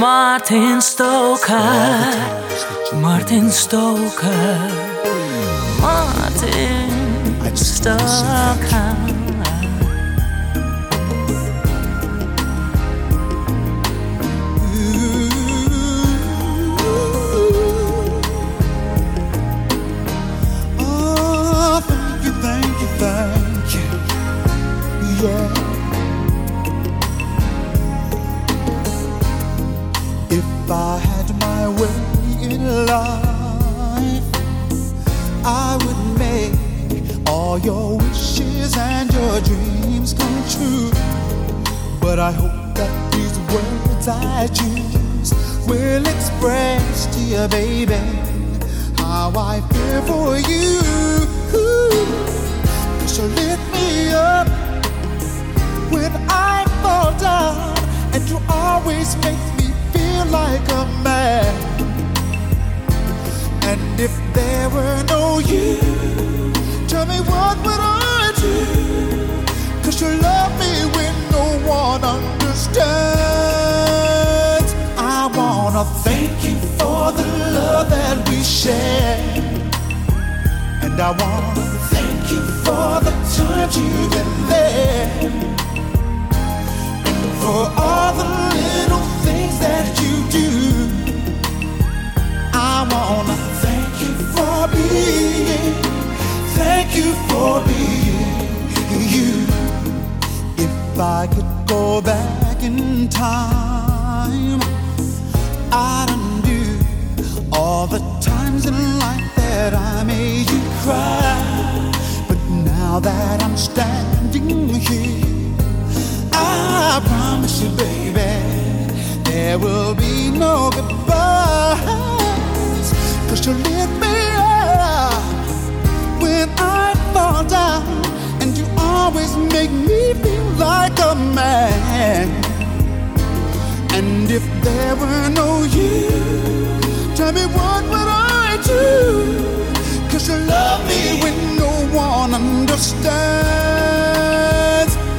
Martin Stoker, Martin Stoker, Martin Stoker. If I had my way in life, I would make all your wishes and your dreams come true. But I hope that these words I choose will express to you, baby, how I feel for you. So lift me up when I fall down, and you always make feel like a man. And if there were no you, tell me what would I do? Cause you love me when no one understands. I wanna thank you for the love that we share. And I wanna thank you for the times you've been there. For all the little things that. I wanna thank you for being, thank you for being you. If I could go back in time, I'd undo all the times in life that I made you cry. But now that I'm standing here, I promise you, baby, there will be no goodbyes. Man. And if there were no you, tell me what would I do? Cause you love me when no one understands.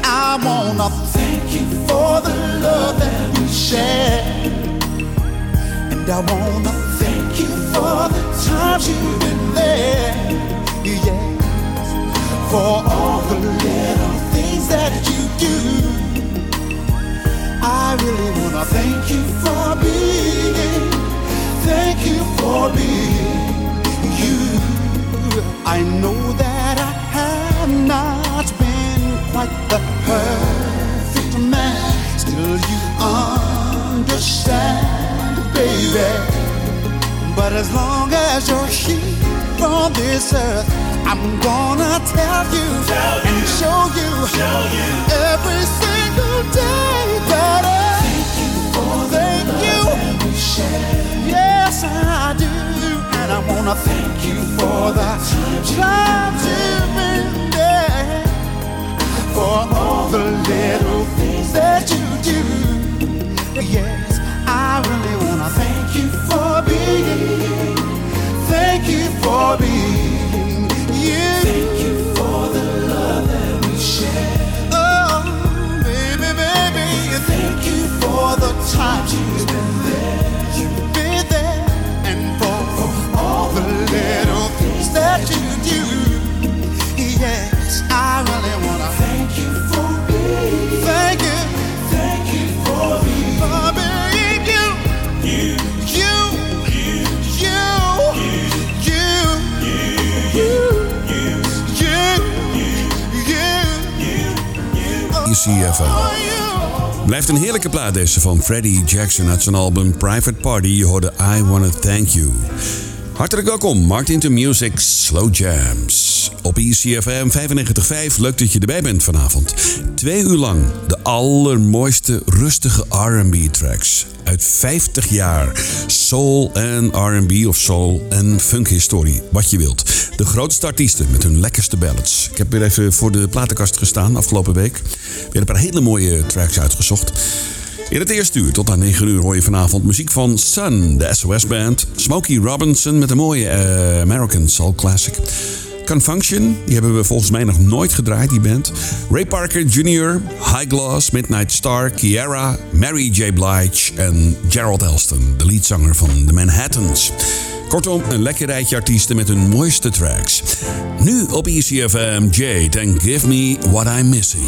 I wanna thank you for the love that we share. And I wanna thank you for the times you've been there. Yes, for all the little things that you do. I really wanna thank you for being, thank you for being you. I know that I have not been quite the perfect man, still you understand, baby. But as long as you're here on this earth, I'm gonna tell you, tell you and show you, show you every single day that I Yes, I do, and I wanna thank you for the times you've been there, for all the little things that you do. Yes, Blijft een heerlijke plaat deze van Freddie Jackson uit zijn album Private Party. Je hoorde I Wanna Thank You. Hartelijk welkom, Martin to Music Slow Jams. Op E ECFM 95.5, leuk dat je erbij bent vanavond. Twee uur lang de allermooiste rustige R&B tracks. Uit 50 jaar soul en R&B of soul en funk historie, wat je wilt. De grootste artiesten met hun lekkerste ballads. Ik heb weer even voor de platenkast gestaan afgelopen week. Weer een paar hele mooie tracks uitgezocht. In het eerste uur tot aan 9 uur hoor je vanavond muziek van Sun, de SOS Band. Smokey Robinson met een mooie eh, American Soul Classic. Second Function. Die hebben we volgens mij nog nooit gedraaid, die band. Ray Parker Jr., High Gloss, Midnight Star, Kiara, Mary J. Blige en Gerald Elston, de leadzanger van The Manhattans. Kortom, een lekker rijtje artiesten met hun mooiste tracks. Nu op ECFM Jade en Give Me What I'm Missing.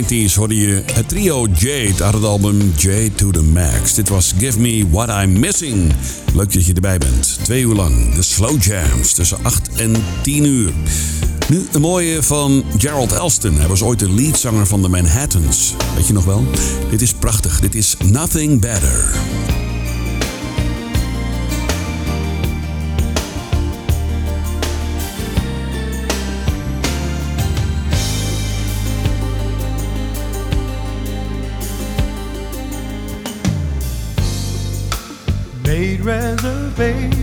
90s hoorde je het trio Jade uit het album Jade to the Max. Dit was Give Me What I'm Missing. Leuk dat je erbij bent. Twee uur lang de Slow Jams tussen 8 en 10 uur. Nu een mooie van Gerald Elston. Hij was ooit de leadzanger van de Manhattans. Weet je nog wel? Dit is prachtig. Dit is Nothing Better. baby.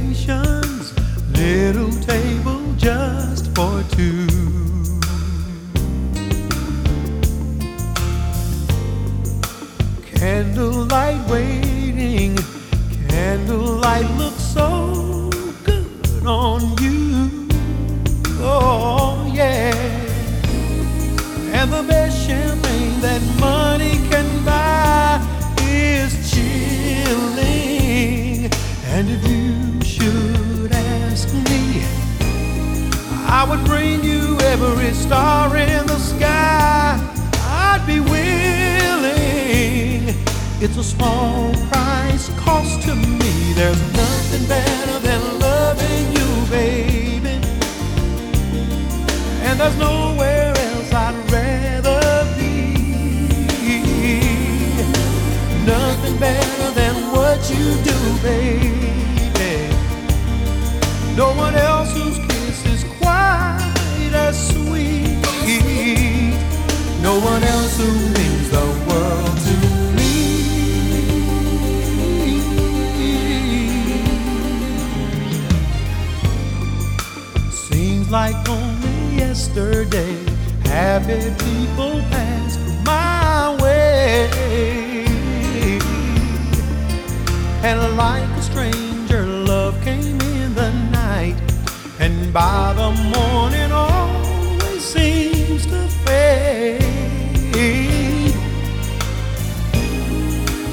by the morning always seems to fade.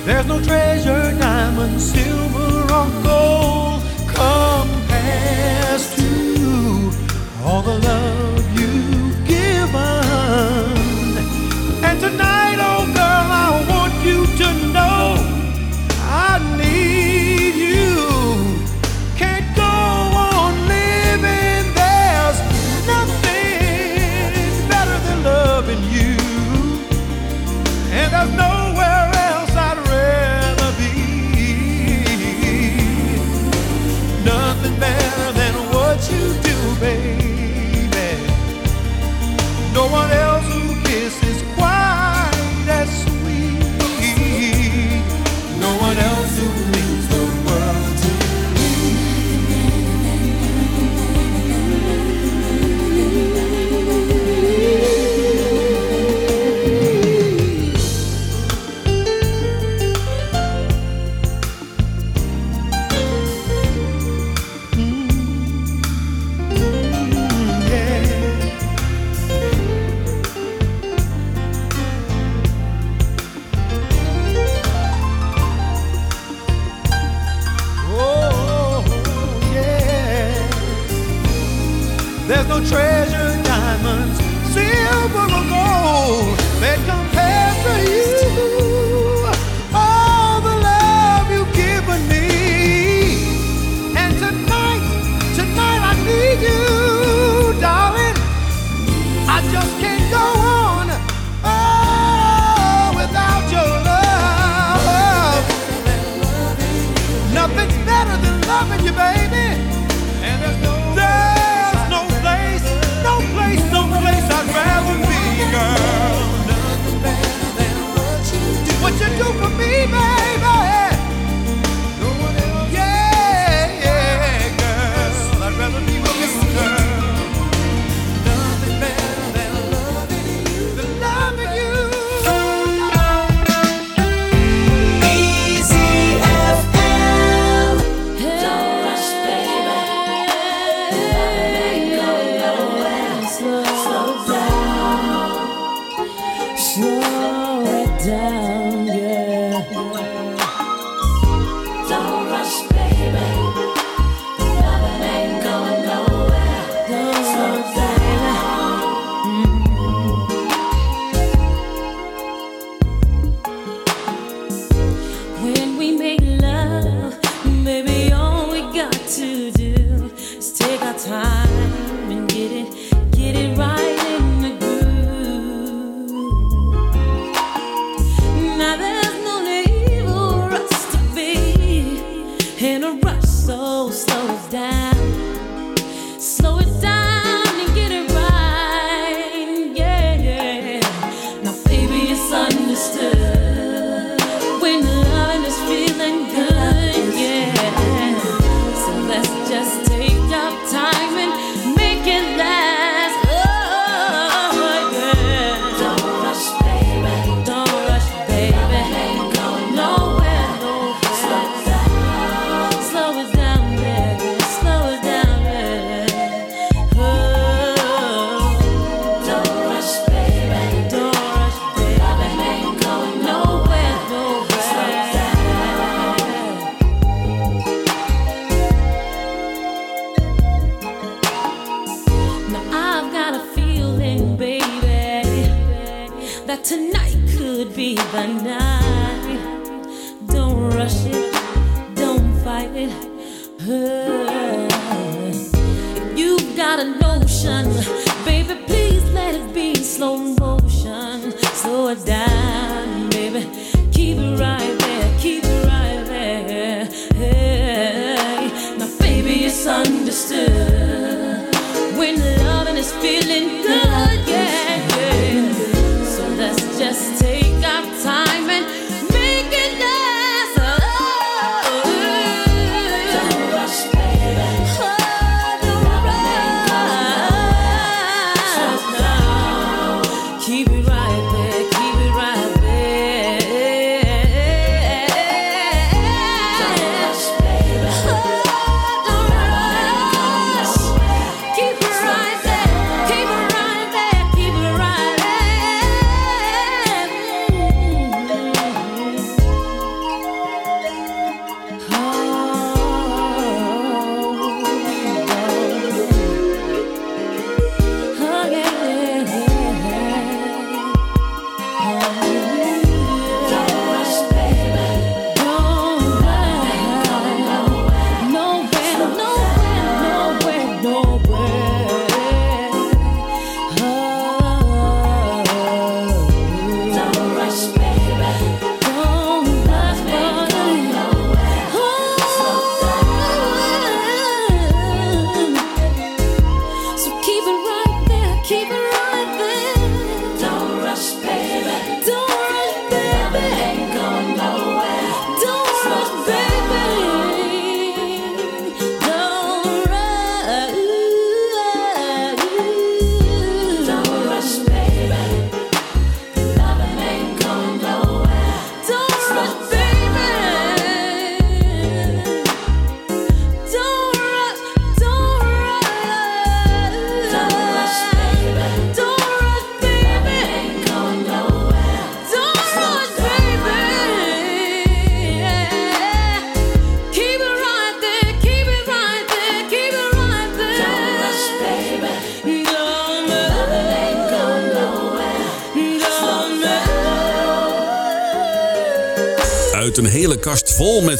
There's no treasure, diamond, silver, or gold.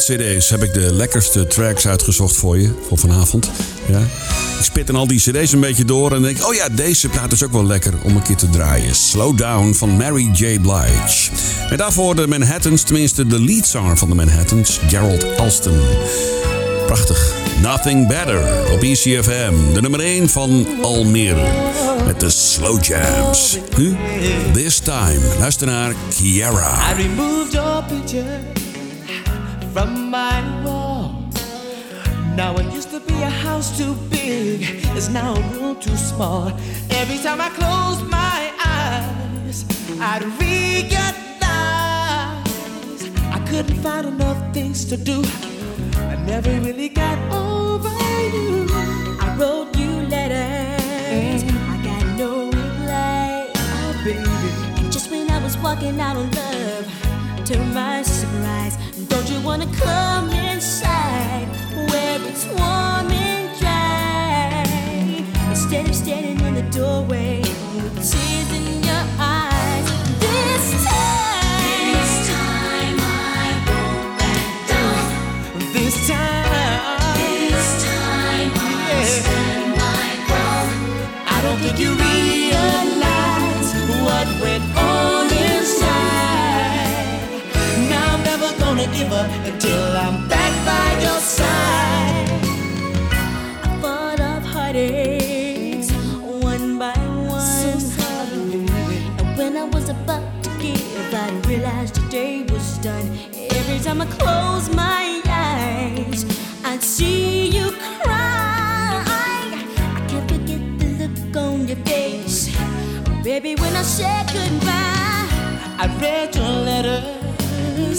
Cd's heb ik de lekkerste tracks uitgezocht voor je, voor vanavond. Ja. Ik spit dan al die cd's een beetje door en denk... oh ja, deze plaat is ook wel lekker om een keer te draaien. Slow Down van Mary J. Blige. En daarvoor de Manhattans, tenminste de leadzanger van de Manhattans, Gerald Alston. Prachtig. Nothing Better op ECFM. De nummer 1 van Almere. Met de Slow Jams. Nu, This Time. Luister naar Kiara. I removed your picture from my wall. Now it used to be a house too big, it's now a room too small. Every time I close my eyes, I'd realize I couldn't find enough things to do. I never really got over you. I wrote you letters, I got no reply, oh baby. And just when I was walking out on love, to my surprise don't you wanna come inside where it's warm and dry? Instead of standing in the doorway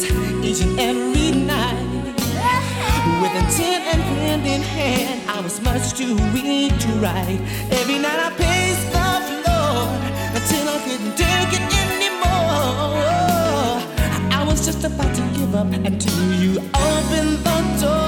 letters each and every night. With intent and hand in hand, I was much too weak to write. Every night I paced the floor until I couldn't take it anymore. I was just about to give up until you opened the door.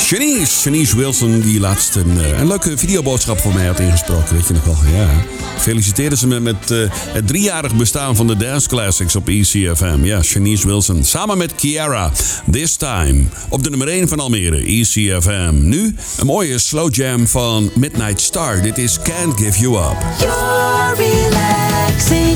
Shanice. Shanice Wilson, die laatst een, eh, een leuke videoboodschap voor mij had ingesproken. Weet je nog wel? Ja. Feliciteerde ze me met eh, het driejarig bestaan van de Dance Classics op ECFM. Ja, Shanice Wilson. Samen met Kiara. This Time. Op de nummer 1 van Almere, ECFM. Nu een mooie slow jam van Midnight Star. Dit is Can't Give You Up. Your relaxing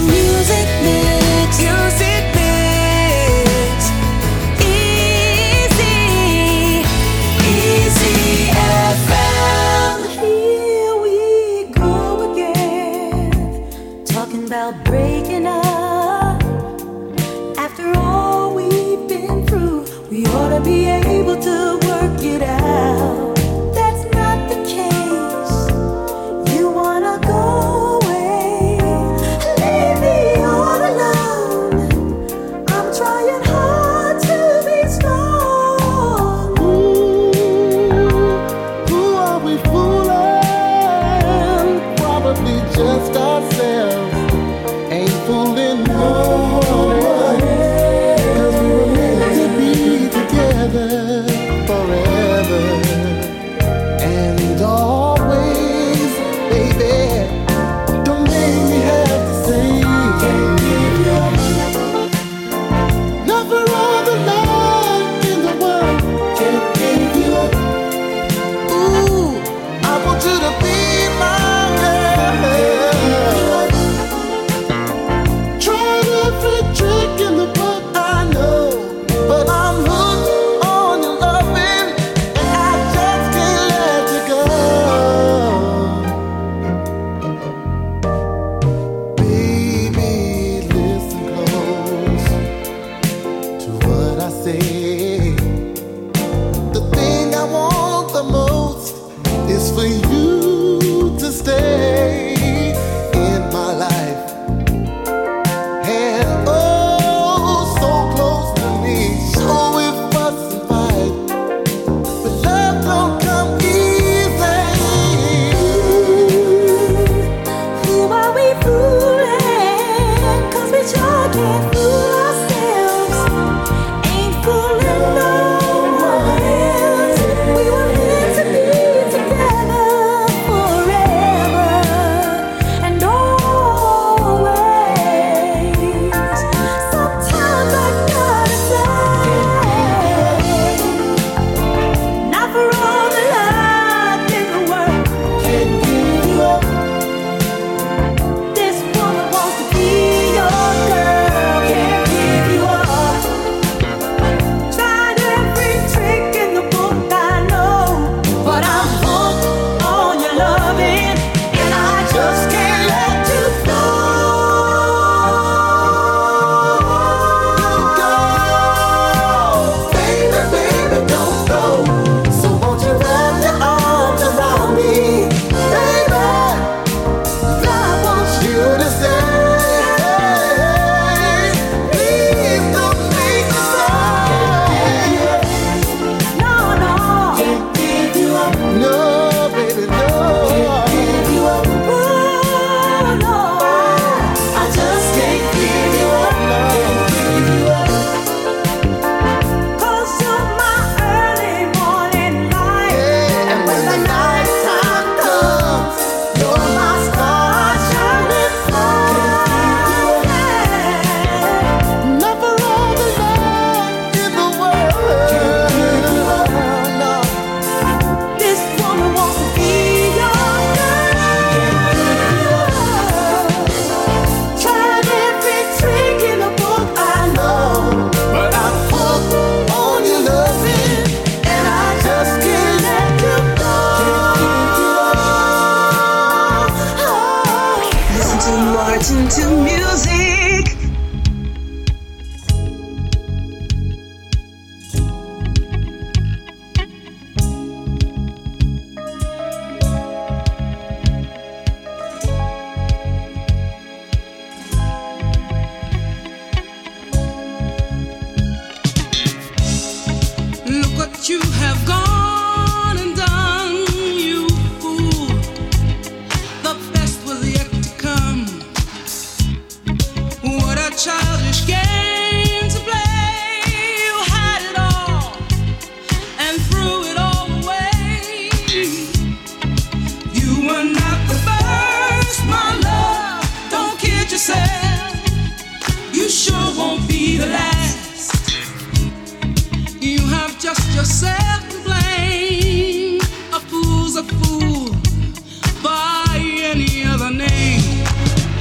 by any other name.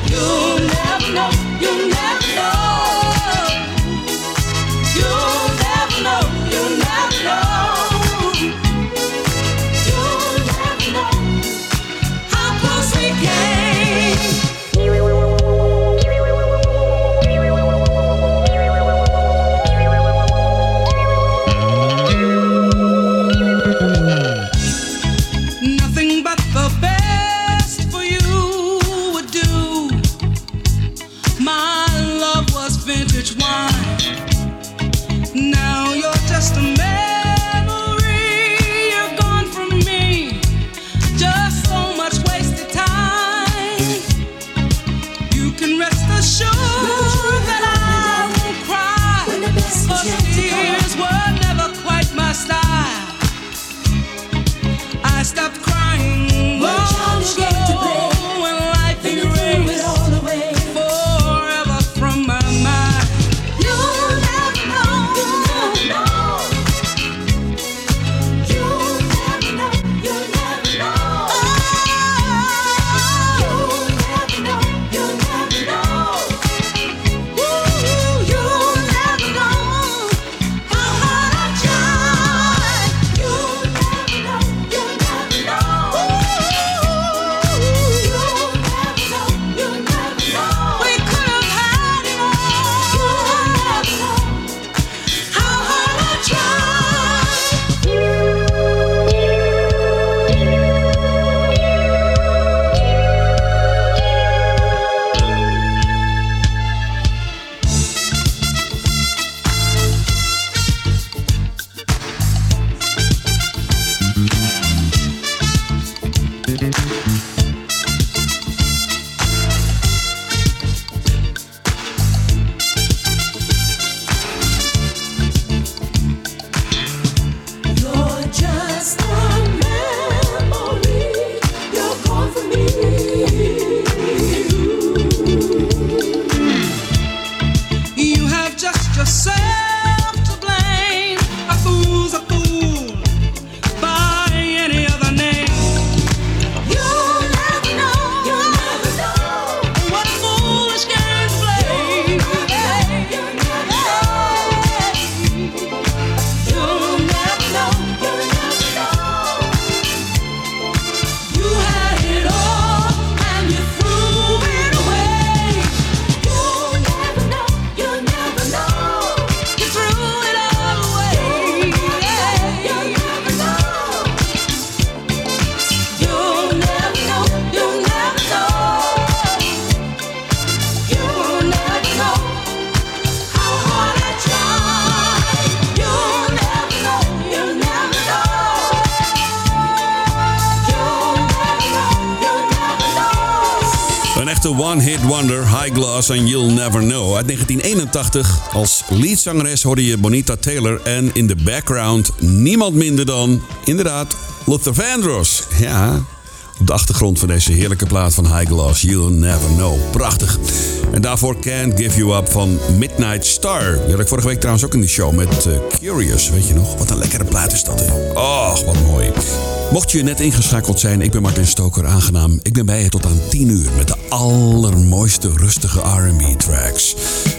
You'll echte one-hit wonder, High Gloss en You'll Never Know. Uit 1981 als leadzangeres hoorde je Bonita Taylor... en in de background niemand minder dan, inderdaad, Luther Vandross. Ja, op de achtergrond van deze heerlijke plaat van High Gloss, You'll Never Know. Prachtig. En daarvoor Can't Give You Up van Midnight Star. Die had ik vorige week trouwens ook in de show met eh, Curious. Weet je nog? Wat een lekkere plaat is dat, hè? Och, wat mooi. Mocht je net ingeschakeld zijn, ik ben Martin Stoker, aangenaam. Ik ben bij je tot aan 10 uur met de allermooiste rustige R&B tracks.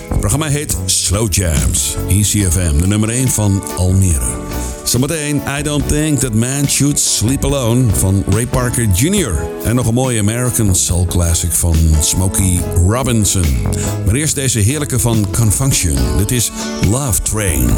Het programma heet Slow Jams, ECFM, de nummer 1 van Almere. Zometeen I Don't Think That Man Should Sleep Alone van Ray Parker Jr. En nog een mooie American Soul Classic van Smokey Robinson. Maar eerst deze heerlijke van Confunction. Dit is Love Train.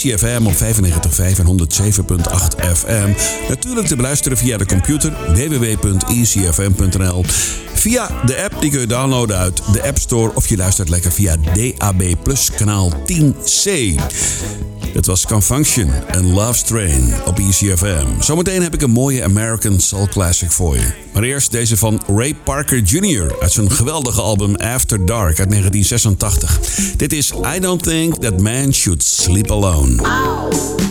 CFM op 95 en 107.8 FM. Natuurlijk te beluisteren via de computer www.ecfm.nl via de app. Die kun je downloaden uit de App Store of je luistert lekker via DAB Plus kanaal 10C. Het was Confunction en Love Strain op ECFM. Zometeen heb ik een mooie American Soul Classic voor je. Maar eerst deze van Ray Parker Jr. uit zijn geweldige album After Dark uit 1986. Dit is I Don't Think That Man Should Sleep Alone.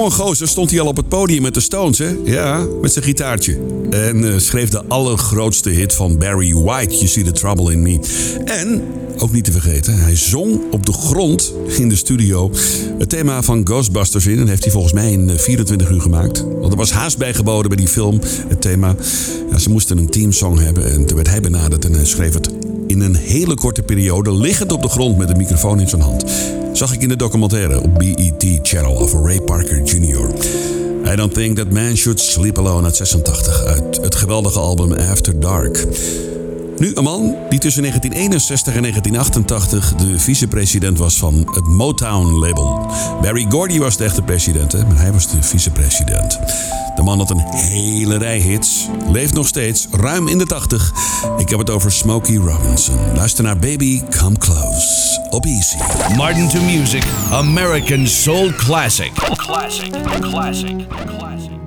Jonge gozer, stond hij al op het podium met de Stones, hè? Ja, met zijn gitaartje. En eh, schreef de allergrootste hit van Barry White, You See The Trouble In Me. En, ook niet te vergeten, hij zong op de grond in de studio het thema van Ghostbusters in. En heeft hij volgens mij in eh, 24 uur gemaakt. Want er was haast bijgeboden bij die film, het thema. Ja, ze moesten een teamsong hebben en toen werd hij benaderd en hij schreef het in een hele korte periode, liggend op de grond met een microfoon in zijn hand. Zag ik in de documentaire op BET Channel over Ray Parker Jr. I Don't Think That Man Should Sleep Alone uit 86 uit het geweldige album After Dark. Nu een man die tussen 1961 en 1988 de vicepresident was van het Motown-label. Barry Gordy was de echte president, hè, maar hij was de vicepresident. De man had een hele rij hits, leeft nog steeds, ruim in de 80. Ik heb het over Smokey Robinson. Luister naar Baby Come Close op Easy. Martin to Music, American Soul Classic. Classic, classic, classic.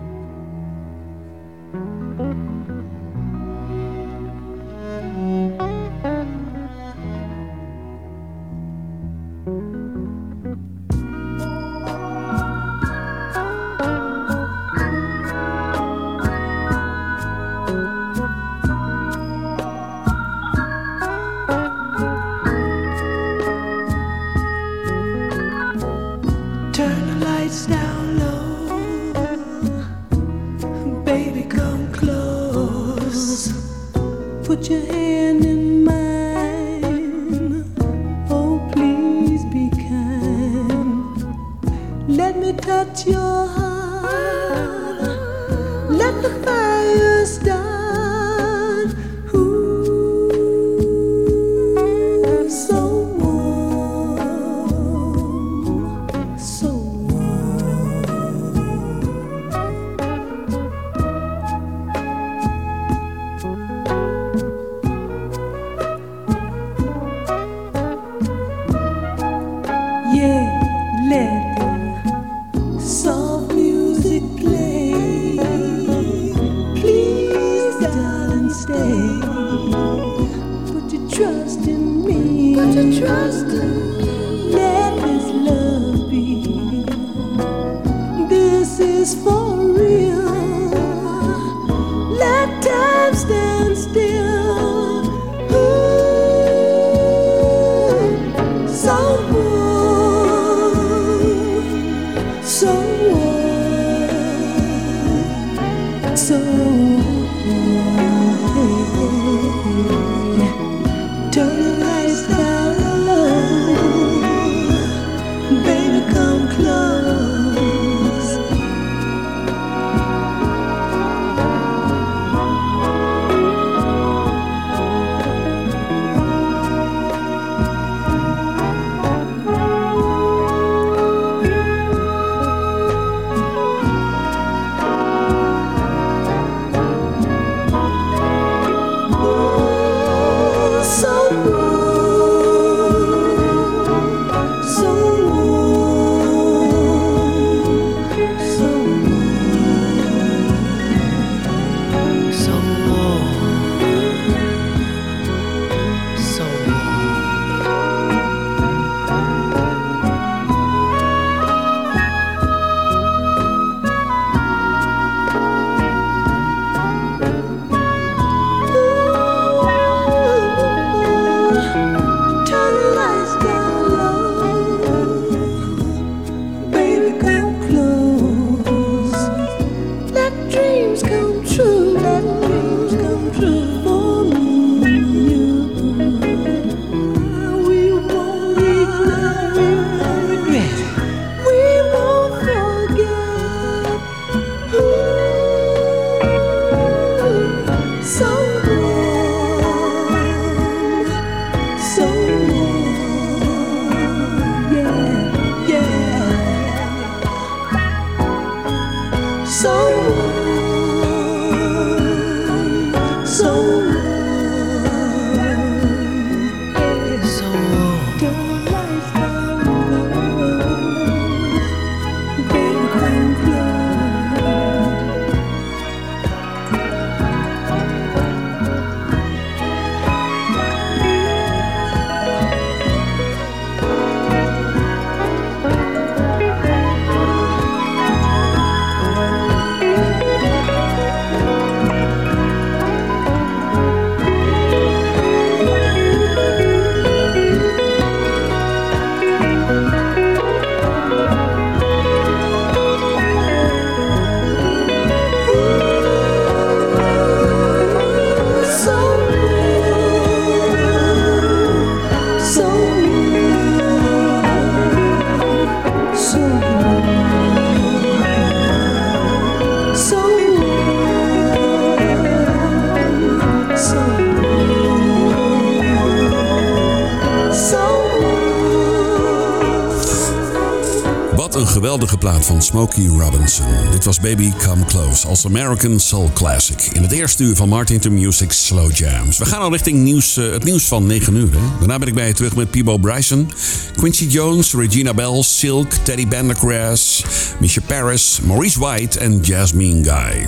Smokey Robinson. Dit was Baby Come Close als American Soul Classic. In het eerste uur van Martin to Music Slow Jams. We gaan al richting nieuws, eh, het nieuws van 9 uur. Daarna ben ik bij je terug met Peebo Bryson, Quincy Jones, Regina Bell, Silk, Teddy Bendergrass, Misha Paris, Maurice White en Jasmine Guy.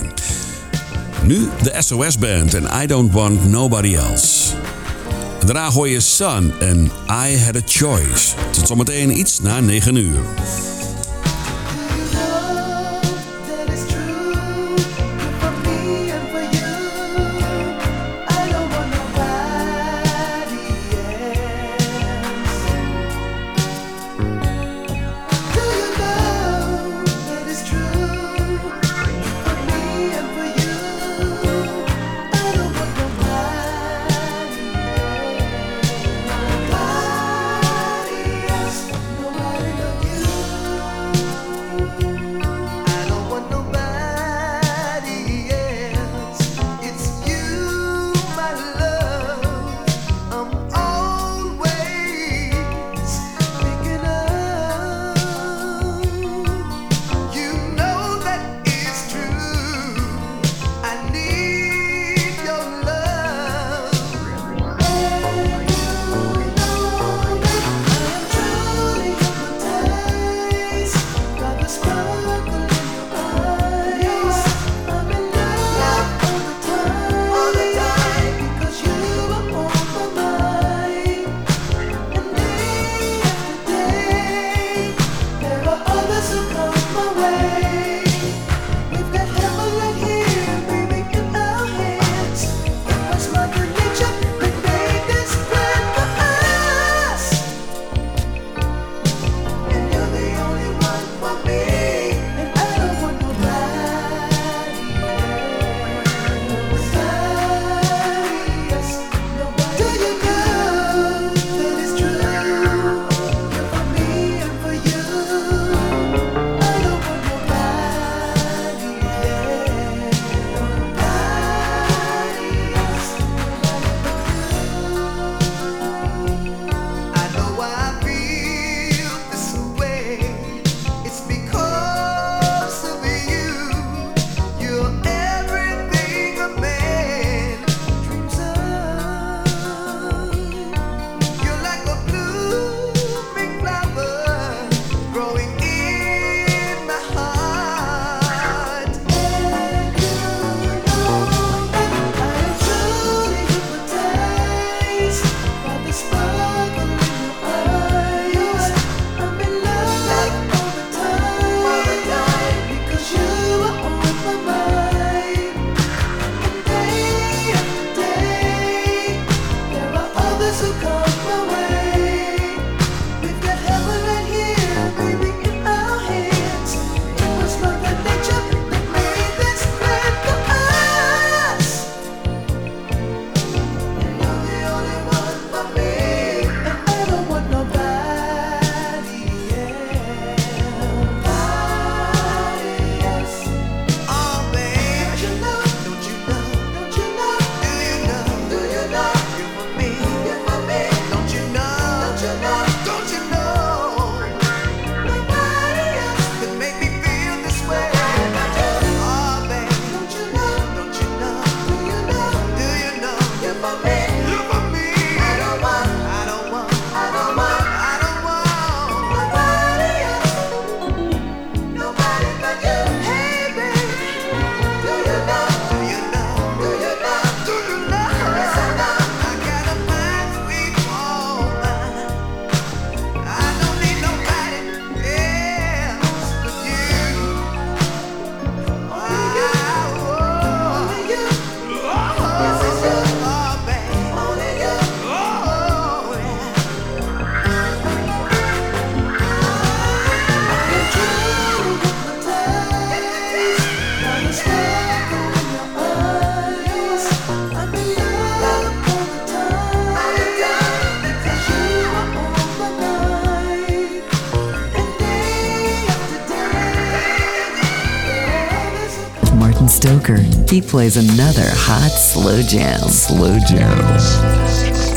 Nu de SOS Band en I Don't Want Nobody Else. Daarna hoor je Sun en I Had A Choice. Tot zometeen iets na 9 uur. Plays another hot slow jam. Slow jam.